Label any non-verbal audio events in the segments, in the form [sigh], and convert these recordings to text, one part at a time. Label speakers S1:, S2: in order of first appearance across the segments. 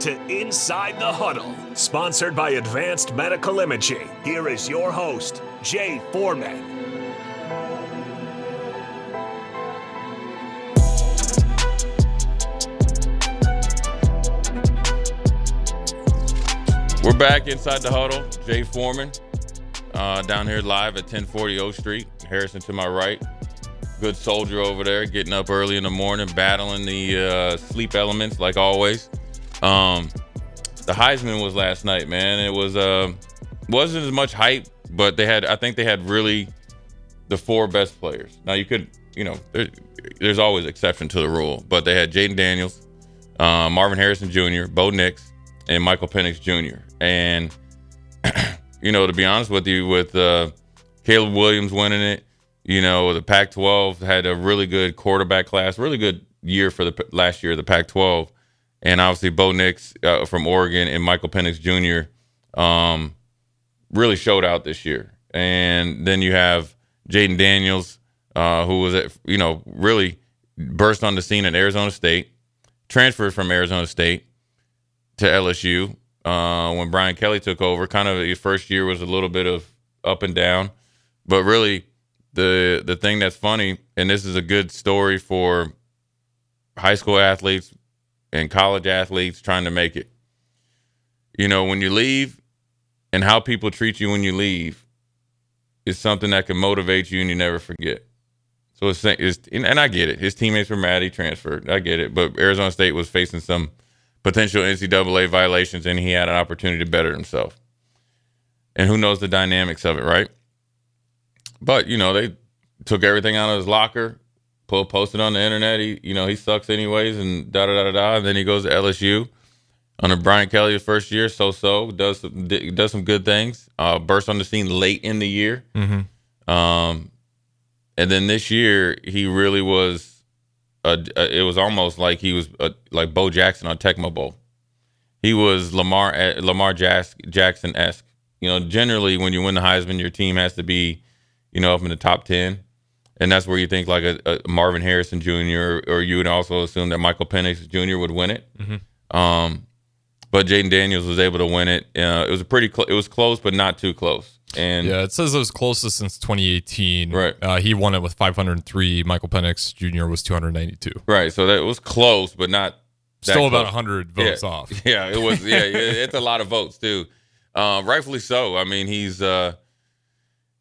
S1: to Inside the Huddle, sponsored by Advanced Medical Imaging. Here is your host, Jay Foreman.
S2: We're back inside the huddle. Jay Foreman uh, down here live at 1040 O Street. Harrison to my right. Good soldier over there, getting up early in the morning, battling the uh, sleep elements like always. Um, the Heisman was last night, man. It was uh, wasn't as much hype, but they had I think they had really the four best players. Now you could, you know, there, there's always exception to the rule, but they had Jayden Daniels, uh, Marvin Harrison Jr., Bo Nix, and Michael Penix Jr. And [clears throat] you know, to be honest with you, with uh, Caleb Williams winning it, you know, the Pac-12 had a really good quarterback class, really good year for the last year of the Pac-12, and obviously Bo Nix uh, from Oregon and Michael Penix Jr. Um, really showed out this year. And then you have Jayden Daniels, uh, who was at, you know really burst on the scene at Arizona State, transferred from Arizona State to LSU uh, when Brian Kelly took over. Kind of his first year was a little bit of up and down, but really the the thing that's funny, and this is a good story for high school athletes and college athletes trying to make it. You know, when you leave and how people treat you when you leave is something that can motivate you and you never forget. So it's, it's and I get it. His teammates were mad he transferred. I get it. But Arizona State was facing some potential NCAA violations and he had an opportunity to better himself. And who knows the dynamics of it, right? But, you know, they took everything out of his locker, put posted on the internet. He, you know, he sucks anyways, and da da da da da. And then he goes to LSU under Brian Kelly his first year, so so does some, does some good things. Uh, burst on the scene late in the year,
S3: Mm-hmm.
S2: um, and then this year he really was. A, a, it was almost like he was a, like Bo Jackson on Tecmo Bowl. He was Lamar eh, Lamar Jackson esque. You know, generally when you win the Heisman, your team has to be, you know, up in the top ten, and that's where you think like a, a Marvin Harrison Jr. or you would also assume that Michael Penix Jr. would win it.
S3: Mhm.
S2: Um, but Jayden Daniels was able to win it. Uh, it was a pretty cl- it was close, but not too close. And
S3: Yeah, it says it was closest since 2018.
S2: Right.
S3: Uh, he won it with 503. Michael Penix Jr. was 292.
S2: right, so that was close, but not that
S3: Still about 100 votes
S2: yeah.
S3: off. [laughs]
S2: Yeah, it was. Yeah, it's a lot of votes too. Uh, rightfully so. I mean, he's uh,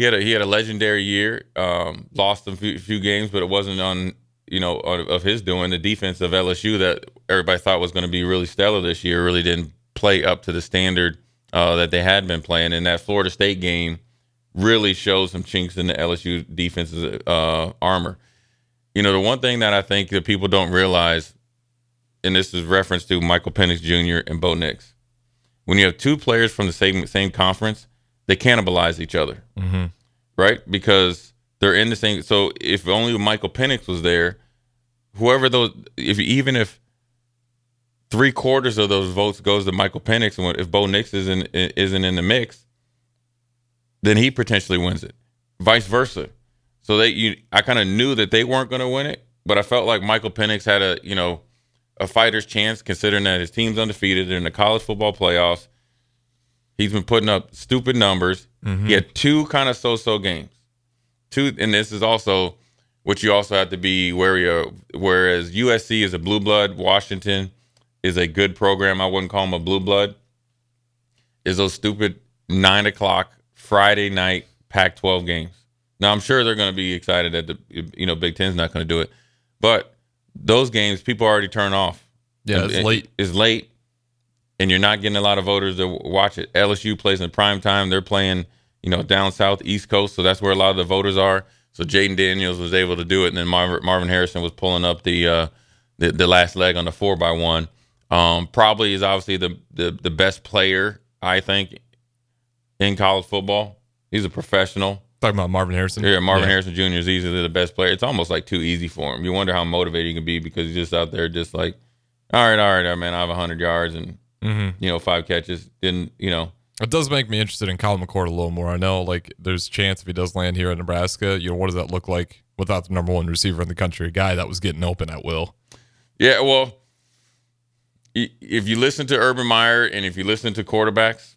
S2: he had a he had a legendary year. Um, lost a few, few games, but it wasn't on you know on, of his doing. The defense of LSU that everybody thought was going to be really stellar this year really didn't play up to the standard uh, that they had been playing. And that Florida State game really showed some chinks in the LSU defense's uh, armor. You know, the one thing that I think that people don't realize and this is reference to Michael Penix Jr. and Bo Nix. When you have two players from the same same conference, they cannibalize each other,
S3: hmm
S2: right? Because they're in the same. So if only Michael Penix was there, whoever those, if even if three quarters of those votes goes to Michael Penix, and if Bo Nix isn't isn't in the mix, then he potentially wins it. Vice versa. So they, you, I kind of knew that they weren't going to win it, but I felt like Michael Penix had a, you know, a fighter's chance, considering that his team's undefeated in the college football playoffs. He's been putting up stupid numbers. Mm-hmm. He had two kind of so-so games. Two, and this is also what you also have to be wary of. Whereas USC is a blue blood, Washington is a good program. I wouldn't call them a blue blood. Is those stupid nine o'clock Friday night Pac-12 games? Now I'm sure they're going to be excited that the you know Big Ten's not going to do it, but those games people already turn off.
S3: Yeah, it's
S2: and
S3: late.
S2: It's late, and you're not getting a lot of voters to watch it. LSU plays in prime time. They're playing, you know, down south, East Coast, so that's where a lot of the voters are. So Jayden Daniels was able to do it, and then Marvin, Marvin Harrison was pulling up the, uh, the the last leg on the four by one. Um, probably is obviously the, the the best player I think in college football. He's a professional.
S3: Talking about Marvin Harrison.
S2: Yeah, Marvin Harrison Jr. is easily the best player. It's almost like too easy for him. You wonder how motivated he can be because he's just out there, just like, all right, all right, man, I have hundred yards and
S3: hmm
S2: you know five catches. Didn't you know?
S3: It does make me interested in Colin McCord a little more. I know, like, there's a chance if he does land here in Nebraska, you know, what does that look like without the number one receiver in the country, a guy that was getting open at will?
S2: Yeah, well, if you listen to Urban Meyer and if you listen to quarterbacks,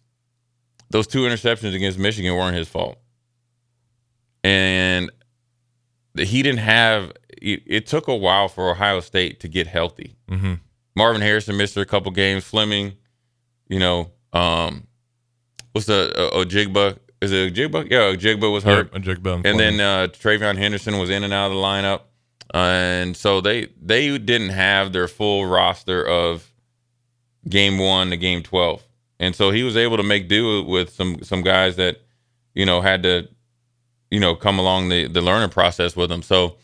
S2: those two interceptions against Michigan weren't his fault. And he didn't have it, it took a while for Ohio State to get healthy.
S3: Mm-hmm.
S2: Marvin Harrison missed a couple games. Fleming, you know, um, what's the uh, Ojigba? Is it Ojigba? Yeah, Ojigba was hurt.
S3: Yep, Ojigba
S2: and then uh, TreVeyon Henderson was in and out of the lineup, uh, and so they they didn't have their full roster of game one to game twelve, and so he was able to make do with some some guys that you know had to you know come along the the learning process with them. So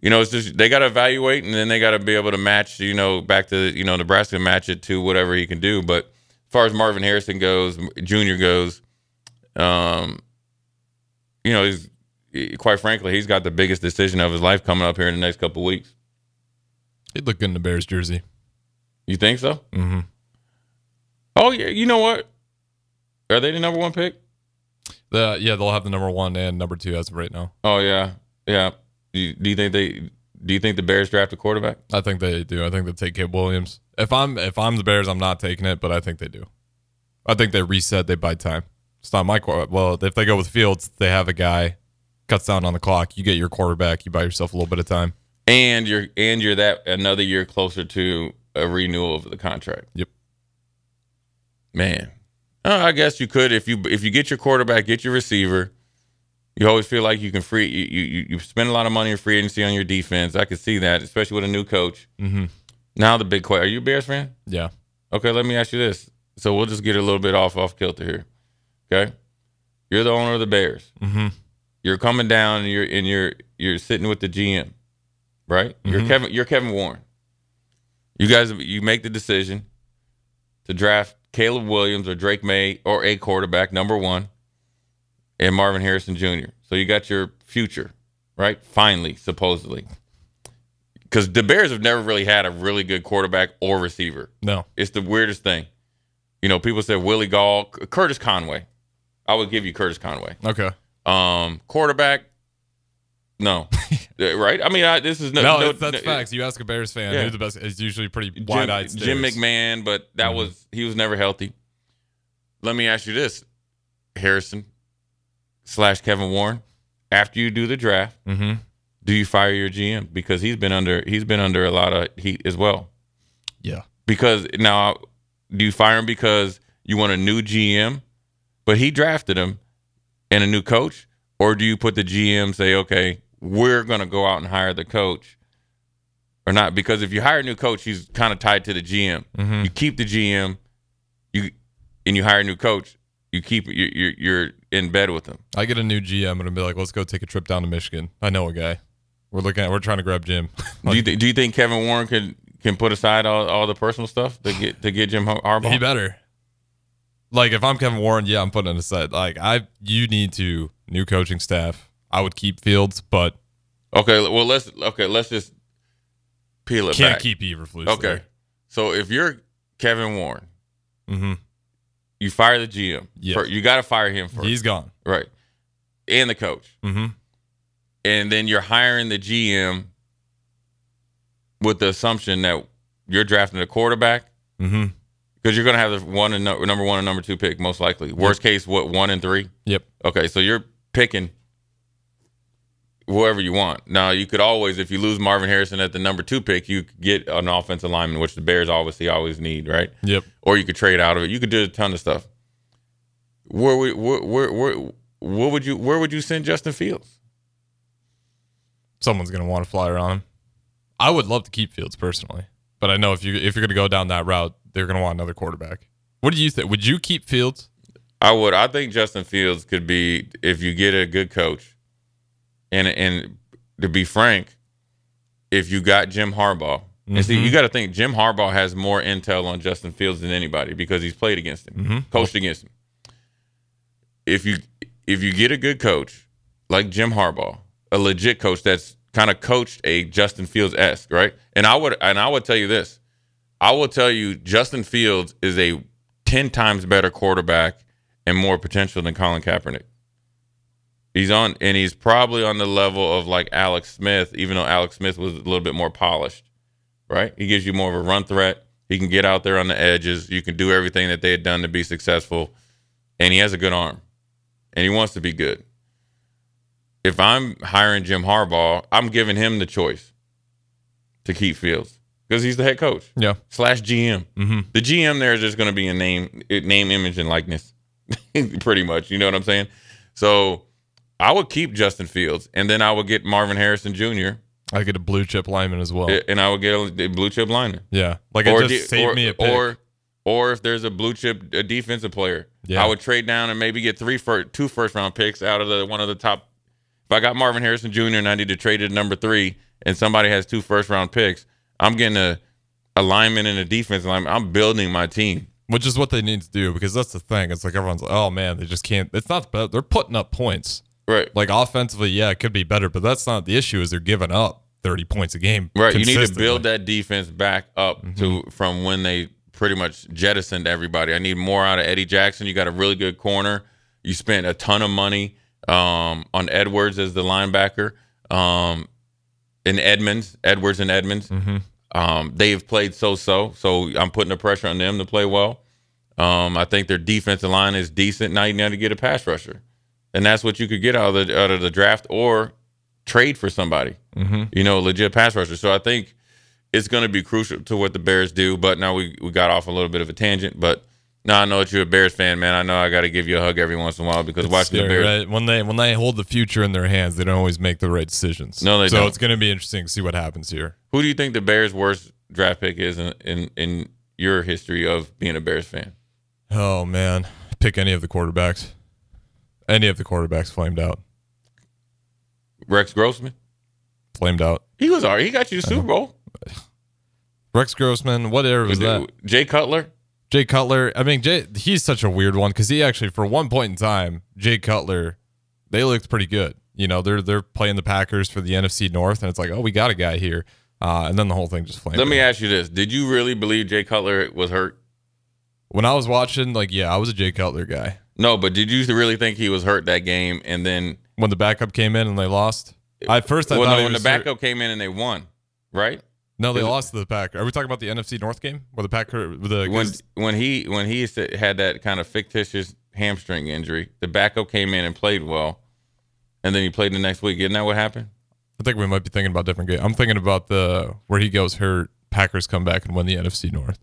S2: you know, it's just they got to evaluate and then they got to be able to match, you know, back to, you know, Nebraska match it to whatever he can do. But as far as Marvin Harrison goes, Junior goes, um, you know, he's quite frankly, he's got the biggest decision of his life coming up here in the next couple weeks.
S3: He'd look good in the Bears jersey.
S2: You think so?
S3: Mm-hmm.
S2: Oh yeah, you know what? Are they the number one pick?
S3: The yeah, they'll have the number one and number two as of right now.
S2: Oh yeah, yeah. Do you, do you think they? Do you think the Bears draft a quarterback?
S3: I think they do. I think they take Caleb Williams. If I'm if I'm the Bears, I'm not taking it, but I think they do. I think they reset. They buy time. It's not my quarterback. Well, if they go with Fields, they have a guy cuts down on the clock. You get your quarterback. You buy yourself a little bit of time,
S2: and you're and you're that another year closer to a renewal of the contract.
S3: Yep.
S2: Man, uh, I guess you could if you if you get your quarterback, get your receiver you always feel like you can free you you, you spend a lot of money in free agency on your defense. I can see that, especially with a new coach.
S3: Mm-hmm.
S2: Now the big question: Are you a Bears fan?
S3: Yeah.
S2: Okay, let me ask you this. So we'll just get a little bit off off kilter here. Okay, you're the owner of the Bears.
S3: Mm-hmm.
S2: You're coming down and you're and you're you're sitting with the GM, right? Mm-hmm. You're Kevin. You're Kevin Warren. You guys, you make the decision to draft Caleb Williams or Drake Maye or a quarterback, number one and Marvin Harrison Jr. So you got your future, right? Finally, supposedly. Because the Bears have never really had a really good quarterback or receiver.
S3: No.
S2: It's the weirdest thing. You know, people said Willie Gault, Curtis Conway. I would give you Curtis Conway.
S3: Okay.
S2: Um, quarterback, no, [laughs] right? I mean, I, this is no,
S3: no, no that's no, facts. You ask a Bears fan, yeah. who's the best? It's usually pretty wide-eyed.
S2: Jim, Jim McMahon, but that mm-hmm. was he was never healthy. Let me ask you this, Harrison slash Kevin Warren, after you do the draft,
S3: mm-hmm.
S2: do you fire your GM because he's been under he's been under a lot of heat as well.
S3: Yeah.
S2: Because now, do you fire him because you want a new GM, but he drafted him, and a new coach, or do you put the GM say, okay, we're gonna go out and hire the coach, or not? Because if you hire a new coach, he's kind of tied to the GM.
S3: Mm-hmm.
S2: You keep the GM, you and you hire a new coach you keep you're you're in bed with them.
S3: I get a new GM and I'm be like, let's go take a trip down to Michigan. I know a guy. We're looking at. We're trying to grab Jim.
S2: like, [laughs] do you th- do you think Kevin Warren can can put aside all, all the personal stuff to get to get Jim Harbaugh?
S3: He better. Like if I'm Kevin Warren, yeah, I'm putting it aside. Like I, you need to new coaching staff. I would keep Fields, but
S2: okay. Well, let's okay. Let's just peel it
S3: can't
S2: back.
S3: keep Eberflus.
S2: Okay.
S3: There.
S2: So if you're Kevin Warren,
S3: mm-hmm
S2: you fire the GM.
S3: Yes.
S2: you got to fire him first.
S3: He's gone.
S2: Right. And the coach.
S3: Mm-hmm.
S2: And then you're hiring the GM with the assumption that you're drafting a quarterback.
S3: Mm-hmm.
S2: Because you're going to have the one and no, number one and number two pick most likely. Worst yep. case, what one and three?
S3: Yep.
S2: Okay, so you're picking whoever you want. Now you could always, if you lose Marvin Harrison at the number two pick, you could get an offensive lineman, which the Bears obviously always need, right?
S3: Yep.
S2: Or you could trade out of it. You could do a ton of stuff. Where where where where, where would you where would you send Justin Fields?
S3: Someone's gonna want to fly around him. I would love to keep Fields personally, but I know if you if you're gonna go down that route, they're gonna want another quarterback. What do you think? Would you keep Fields?
S2: I would. I think Justin Fields could be if you get a good coach and and to be frank, if you got Jim Harbaugh, mm-hmm. and see, you mm-hmm. got to think Jim Harbaugh has more intel on Justin Fields than anybody because he's played against him,
S3: mm-hmm.
S2: coached against him. If you if you get a good coach like Jim Harbaugh, a legit coach that's kind of coached a Justin Fields esque, right? And I would and I would tell you this, I will tell you Justin Fields is a ten times better quarterback and more potential than Colin Kaepernick. He's on, and he's probably on the level of like Alex Smith, even though Alex Smith was a little bit more polished, right? He gives you more of a run threat. He can get out there on the edges. You can do everything that they had done to be successful, and he has a good arm, and he wants to be good. If I'm hiring Jim Harbaugh, I'm giving him the choice to keep Fields because he's the head coach
S3: Yeah.
S2: slash GM.
S3: Mm-hmm.
S2: The GM there is just going to be a name, name, image, and likeness, [laughs] pretty much. You know what I'm saying? So I would keep Justin Fields, and then I would get Marvin Harrison Jr.
S3: I get a blue chip lineman as well.
S2: and I would get a blue chip lineman.
S3: yeah. Like it just
S2: de-
S3: saved
S2: or,
S3: me a pick.
S2: or or if there's a blue chip a defensive player,
S3: Yeah.
S2: I would trade down and maybe get three for two first round picks out of the one of the top. If I got Marvin Harrison Jr. and I need to trade it number three, and somebody has two first round picks, I'm getting a a lineman and a defense lineman. I'm building my team.
S3: which is what they need to do because that's the thing. It's like everyone's like, oh man, they just can't. It's not. They're putting up points.
S2: Right.
S3: Like offensively, yeah, it could be better, but that's not the issue. Is they're giving up thirty points a game.
S2: Right. You need to build that defense back up to from when they pretty much jettisoned everybody. I need more out of Eddie Jackson. You got a really good corner. You spent a ton of money um, on Edwards as the linebacker. Um, and Edmunds, Edwards and Edmunds. Um, they've played so-so, so I'm putting the pressure on them to play well. Um, I think their defensive line is decent. Now you need to get a pass rusher, and that's what you could get out of the out of the draft or trade for somebody. Mm-hmm. You know, legit pass rusher. So I think it's going to be crucial to what the Bears do. But now we we got off a little bit of a tangent, but. Now I know that you're a Bears fan, man. I know I got to give you a hug every once in a while because
S3: It's
S2: watching the Bears,
S3: right? When they when they hold the future in their hands, they don't always make the right decisions.
S2: No, they
S3: so
S2: don't.
S3: it's going to be interesting to see what happens here.
S2: who do you think the Bears' worst draft pick is in, in in your history of being a Bears fan?
S3: Oh man, pick any of the quarterbacks. Any of the quarterbacks flamed out.
S2: Rex Grossman.
S3: Flamed out.
S2: He was alright. He got you the Super Bowl.
S3: Rex Grossman. What era was that?
S2: Jay Cutler.
S3: Jay Cutler. I mean, Jay. He's such a weird one because he actually, for one point in time, Jay Cutler, they looked pretty good. You know, they're they're playing the Packers for the NFC North, and it's like, oh, we got a guy here, uh, and then the whole thing just flamed.
S2: Let me
S3: out.
S2: ask you this: Did you really believe Jay Cutler was hurt?
S3: When I was watching, like, yeah, I was a Jay Cutler guy.
S2: No, but did you really think he was hurt that game? And then,
S3: When the backup came in and they lost, I at first I
S2: well,
S3: thought
S2: no, when the
S3: was hurt.
S2: backup came in and they won, right?
S3: No, they lost to the Pack. Are we talking about the NFC North game where the Packer the
S2: When when he when he had that kind of fictitious hamstring injury, the backup came in and played well, and then he played the next week. Isn't that what happened?
S3: I think we might be thinking about different game. I'm thinking about the where he goes hurt. Packers come back and win the NFC North.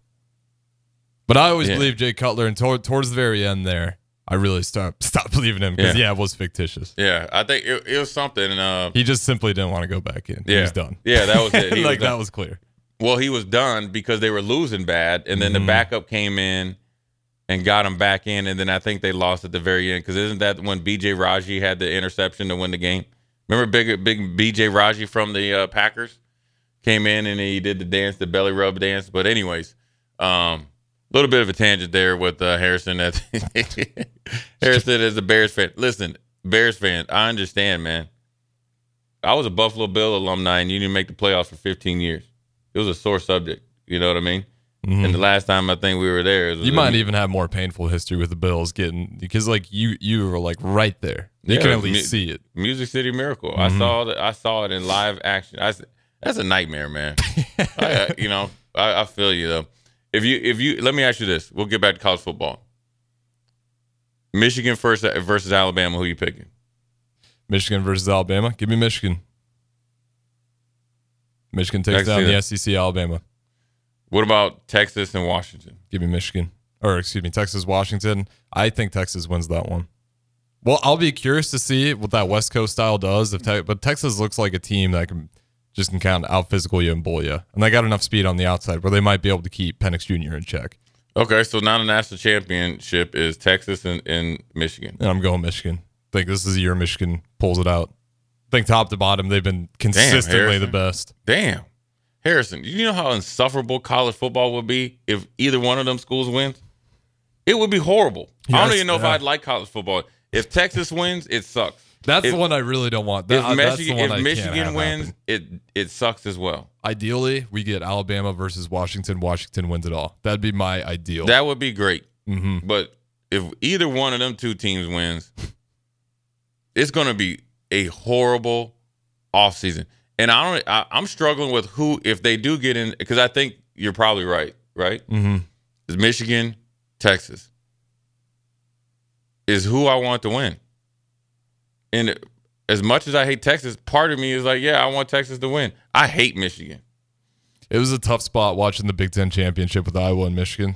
S3: But I always
S2: Yeah.
S3: believed Jay Cutler, and toward, towards the very end there, I really stopped [laughs] stopped believing him because
S2: Yeah.
S3: yeah. it was fictitious.
S2: Yeah, I think it, it was something. Uh,
S3: He just simply didn't want to go back in.
S2: yeah,
S3: He was done.
S2: Yeah, that was it. [laughs] He was
S3: like that was clear.
S2: Well, he was done because they were losing bad, and then the
S3: Mhm.
S2: backup came in and got him back in, and then I think they lost at the very end because isn't that when B.J. Raji had the interception to win the game? Remember, big big B.J. Raji from the uh, Packers came in and he did the dance, the belly rub dance. But anyways, um, little bit of a tangent there with uh, Harrison. That [laughs] Harrison is a Bears fan. Listen, Bears fan, I understand, man. I was a Buffalo Bill alumni, and you didn't make the playoffs for 15 years it was a sore subject. You know what I mean?
S3: Mhm.
S2: And the last time I think we were there,
S3: You might even have more painful history with the Bills getting because like you you were like right there. You
S2: Yeah,
S3: can at least see it.
S2: Music City Miracle. I
S3: Mhm.
S2: saw that. I saw it in live action. I, that's a nightmare, man. [laughs] I, I- you know, I, I feel you though. If you if you let me ask you this, we'll get back to college football. Michigan first versus Alabama. Who you picking?
S3: Michigan versus Alabama. Give me Michigan. Michigan takes down the. SEC Alabama.
S2: What about Texas and Washington?
S3: Give me Michigan. Or excuse me, Texas Washington. I think Texas wins that one. Well, I'll be curious to see what that West Coast style does. If te- but Texas looks like a team that can just can kind of out physical you and bull you, and they got enough speed on the outside where they might be able to keep Penix Jr. in check.
S2: Okay, so now the national championship is Texas and, and Michigan.
S3: And I'm going Michigan. I think this is the year Michigan pulls it out. I think top to bottom they've been consistently the best.
S2: Damn. Harrison, you know how insufferable college football would be if either one of them schools wins? It would be horrible. I don't even know if. I'd like college football. If Texas wins, it sucks.
S3: That's
S2: If-
S3: the one I really don't want.
S2: If
S3: That- that's the
S2: Michigan,
S3: one
S2: if Michigan wins,
S3: happen.
S2: it it sucks as well.
S3: ideally we get Alabama versus Washington. Washington wins it all. That'd be my ideal.
S2: That would be great.
S3: hmm
S2: But if either one of them two teams wins, it's going to be a horrible offseason. And I don't I, I'm struggling with who if they do get in because I think you're probably right. right?
S3: Mm-hmm.
S2: Is Michigan, Texas. Is who I want to win. And as much as I hate Texas, part of me is like, yeah, I want Texas to win. I hate Michigan.
S3: It was a tough spot watching the Big Ten championship with Iowa and Michigan.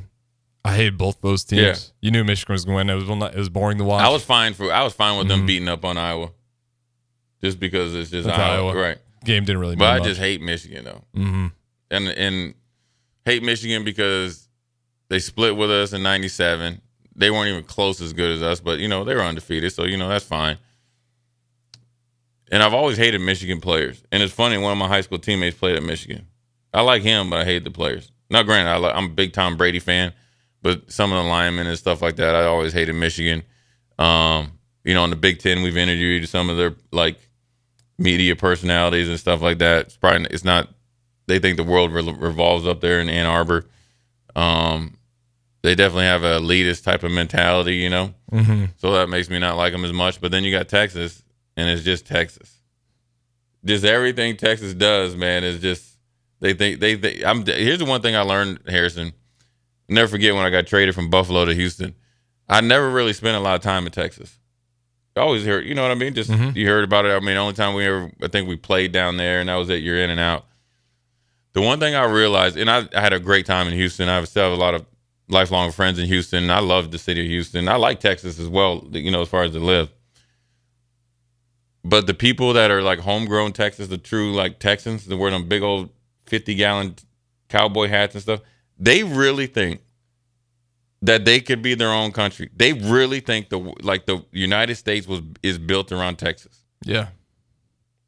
S3: I hate both those teams.
S2: Yeah.
S3: You knew Michigan was going to win. It was it was boring to watch.
S2: I was fine for I was fine with them
S3: Mhm.
S2: beating up on Iowa. Just because it's just Iowa.
S3: Iowa.
S2: Right.
S3: game didn't really.
S2: But I
S3: mean
S2: just hate Michigan though.
S3: Mm-hmm.
S2: and and hate Michigan because they split with us in '97. They weren't even close as good as us, but you know they were undefeated, so you know that's fine. And I've always hated Michigan players, and it's funny. One of my high school teammates played at Michigan. I like him, but I hate the players. Now, granted, I like, I'm a big Tom Brady fan, but some of the linemen and stuff like that, I always hated Michigan. Um, you know, in the Big Ten, we've interviewed some of their like media personalities and stuff like that. It's probably it's not they think the world re- revolves up there in Ann Arbor. Um, they definitely have a elitist type of mentality, you know.
S3: Mm-hmm.
S2: So that makes me not like them as much. But then you got Texas, and it's just Texas. Just everything Texas does, man, is just they think they. they I'm here's the one thing I learned, Harrison. Never forget when I got traded from Buffalo to Houston. I never really spent a lot of time in Texas. I always heard, you know what I mean? Just
S3: Mhm.
S2: you heard about it. I mean, the only time we ever, I think we played down there, and that was it. You're in and out. The one thing I realized, and I, I had a great time in Houston. I still have a lot of lifelong friends in Houston. I love the city of Houston. I like Texas as well, you know, as far as to live. But the people that are like homegrown Texas, the true like Texans, that wear them big old 50 gallon cowboy hats and stuff, they really think that they could be their own country. They really think the like the United States was is built around Texas.
S3: Yeah.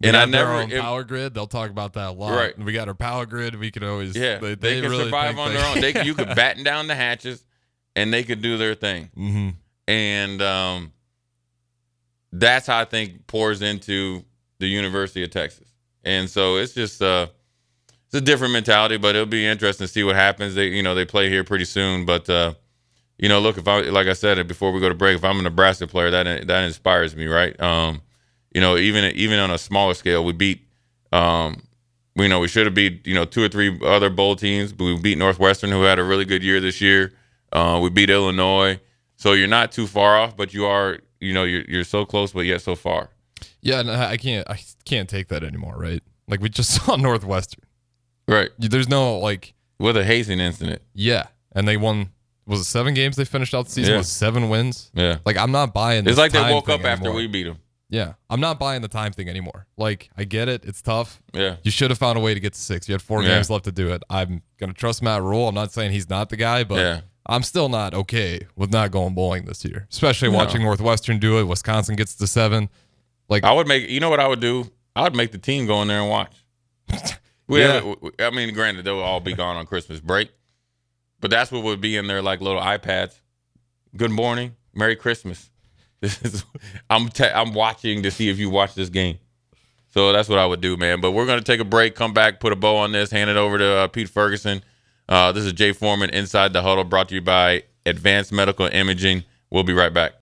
S2: And I never-
S3: own
S2: it-
S3: power grid. They'll talk about that a lot.
S2: Right.
S3: We got our power grid. We could always.
S2: Yeah, they, can
S3: really
S2: survive on
S3: they-
S2: their own. They, you could [laughs] batten down the hatches, and they could do their thing.
S3: Mhm.
S2: And um, that's how I think pours into the University of Texas. And so it's just uh, it's a different mentality, but it'll be interesting to see what happens. They you know they play here pretty soon, but uh, you know look if I like I said before we go to break, if I'm a Nebraska player, that that inspires me, right? Um, you know even even on a smaller scale, we beat um, we know we should have beat you know two or three other bowl teams, but we beat Northwestern, who had a really good year this year. Uh, we beat Illinois, so you're not too far off, but you are you know you're you're so close, but yet so far.
S3: Yeah, and I can't. I can't take that anymore. Right? Like we just [laughs] saw Northwestern.
S2: Right
S3: There's no like.
S2: with a hazing incident.
S3: Yeah, and they won. Was it seven games they finished out the season
S2: Yeah.
S3: with seven wins?
S2: Yeah,
S3: Like I'm not buying.
S2: it's like they woke up
S3: thing
S2: after we beat them.
S3: Yeah, I'm not buying the time thing anymore. Like I get it. It's tough.
S2: Yeah,
S3: You should have found a way to get to six. You had four
S2: Yeah.
S3: games left to do it. I'm gonna trust Matt Rhule. I'm not saying he's not the guy, but
S2: Yeah.
S3: I'm still not okay with not going bowling this year. Especially
S2: No.
S3: watching Northwestern do it. Wisconsin gets to seven. Like
S2: I would make. You know what I would do? I would make the team go in there and watch. [laughs] We
S3: Yeah.
S2: have, I mean, granted, they'll all be gone on Christmas break, but that's what would be in their like little iPads. Good morning, Merry Christmas. [laughs] This is I'm te- I'm watching to see if you watch this game. So that's what I would do, man. But we're gonna take a break, come back, put a bow on this, hand it over to uh, Pete Ferguson. Uh, this is Jay Foreman inside the huddle, brought to you by Advanced Medical Imaging. We'll be right back.